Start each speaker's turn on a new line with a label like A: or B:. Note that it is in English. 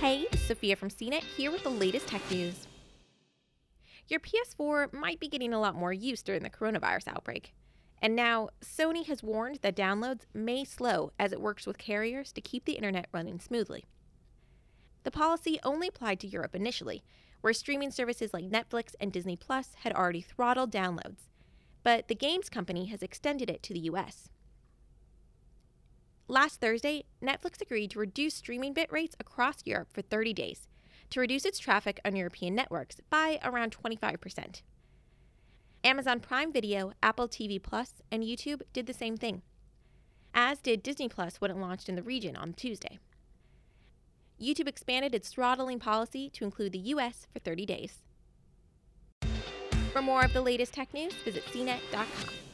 A: Hey, Sophia from CNET here with the latest tech news. Your PS4 might be getting a lot more use during the coronavirus outbreak. And now, Sony has warned that downloads may slow as it works with carriers to keep the internet running smoothly. The policy only applied to Europe initially, where streaming services like Netflix and Disney Plus had already throttled downloads, but the games company has extended it to the US. Last Thursday, Netflix agreed to reduce streaming bit rates across Europe for 30 days to reduce its traffic on European networks by around 25%. Amazon Prime Video, Apple TV Plus, and YouTube did the same thing, as did Disney Plus when it launched in the region on Tuesday. YouTube expanded its throttling policy to include the US for 30 days. For more of the latest tech news, visit cnet.com.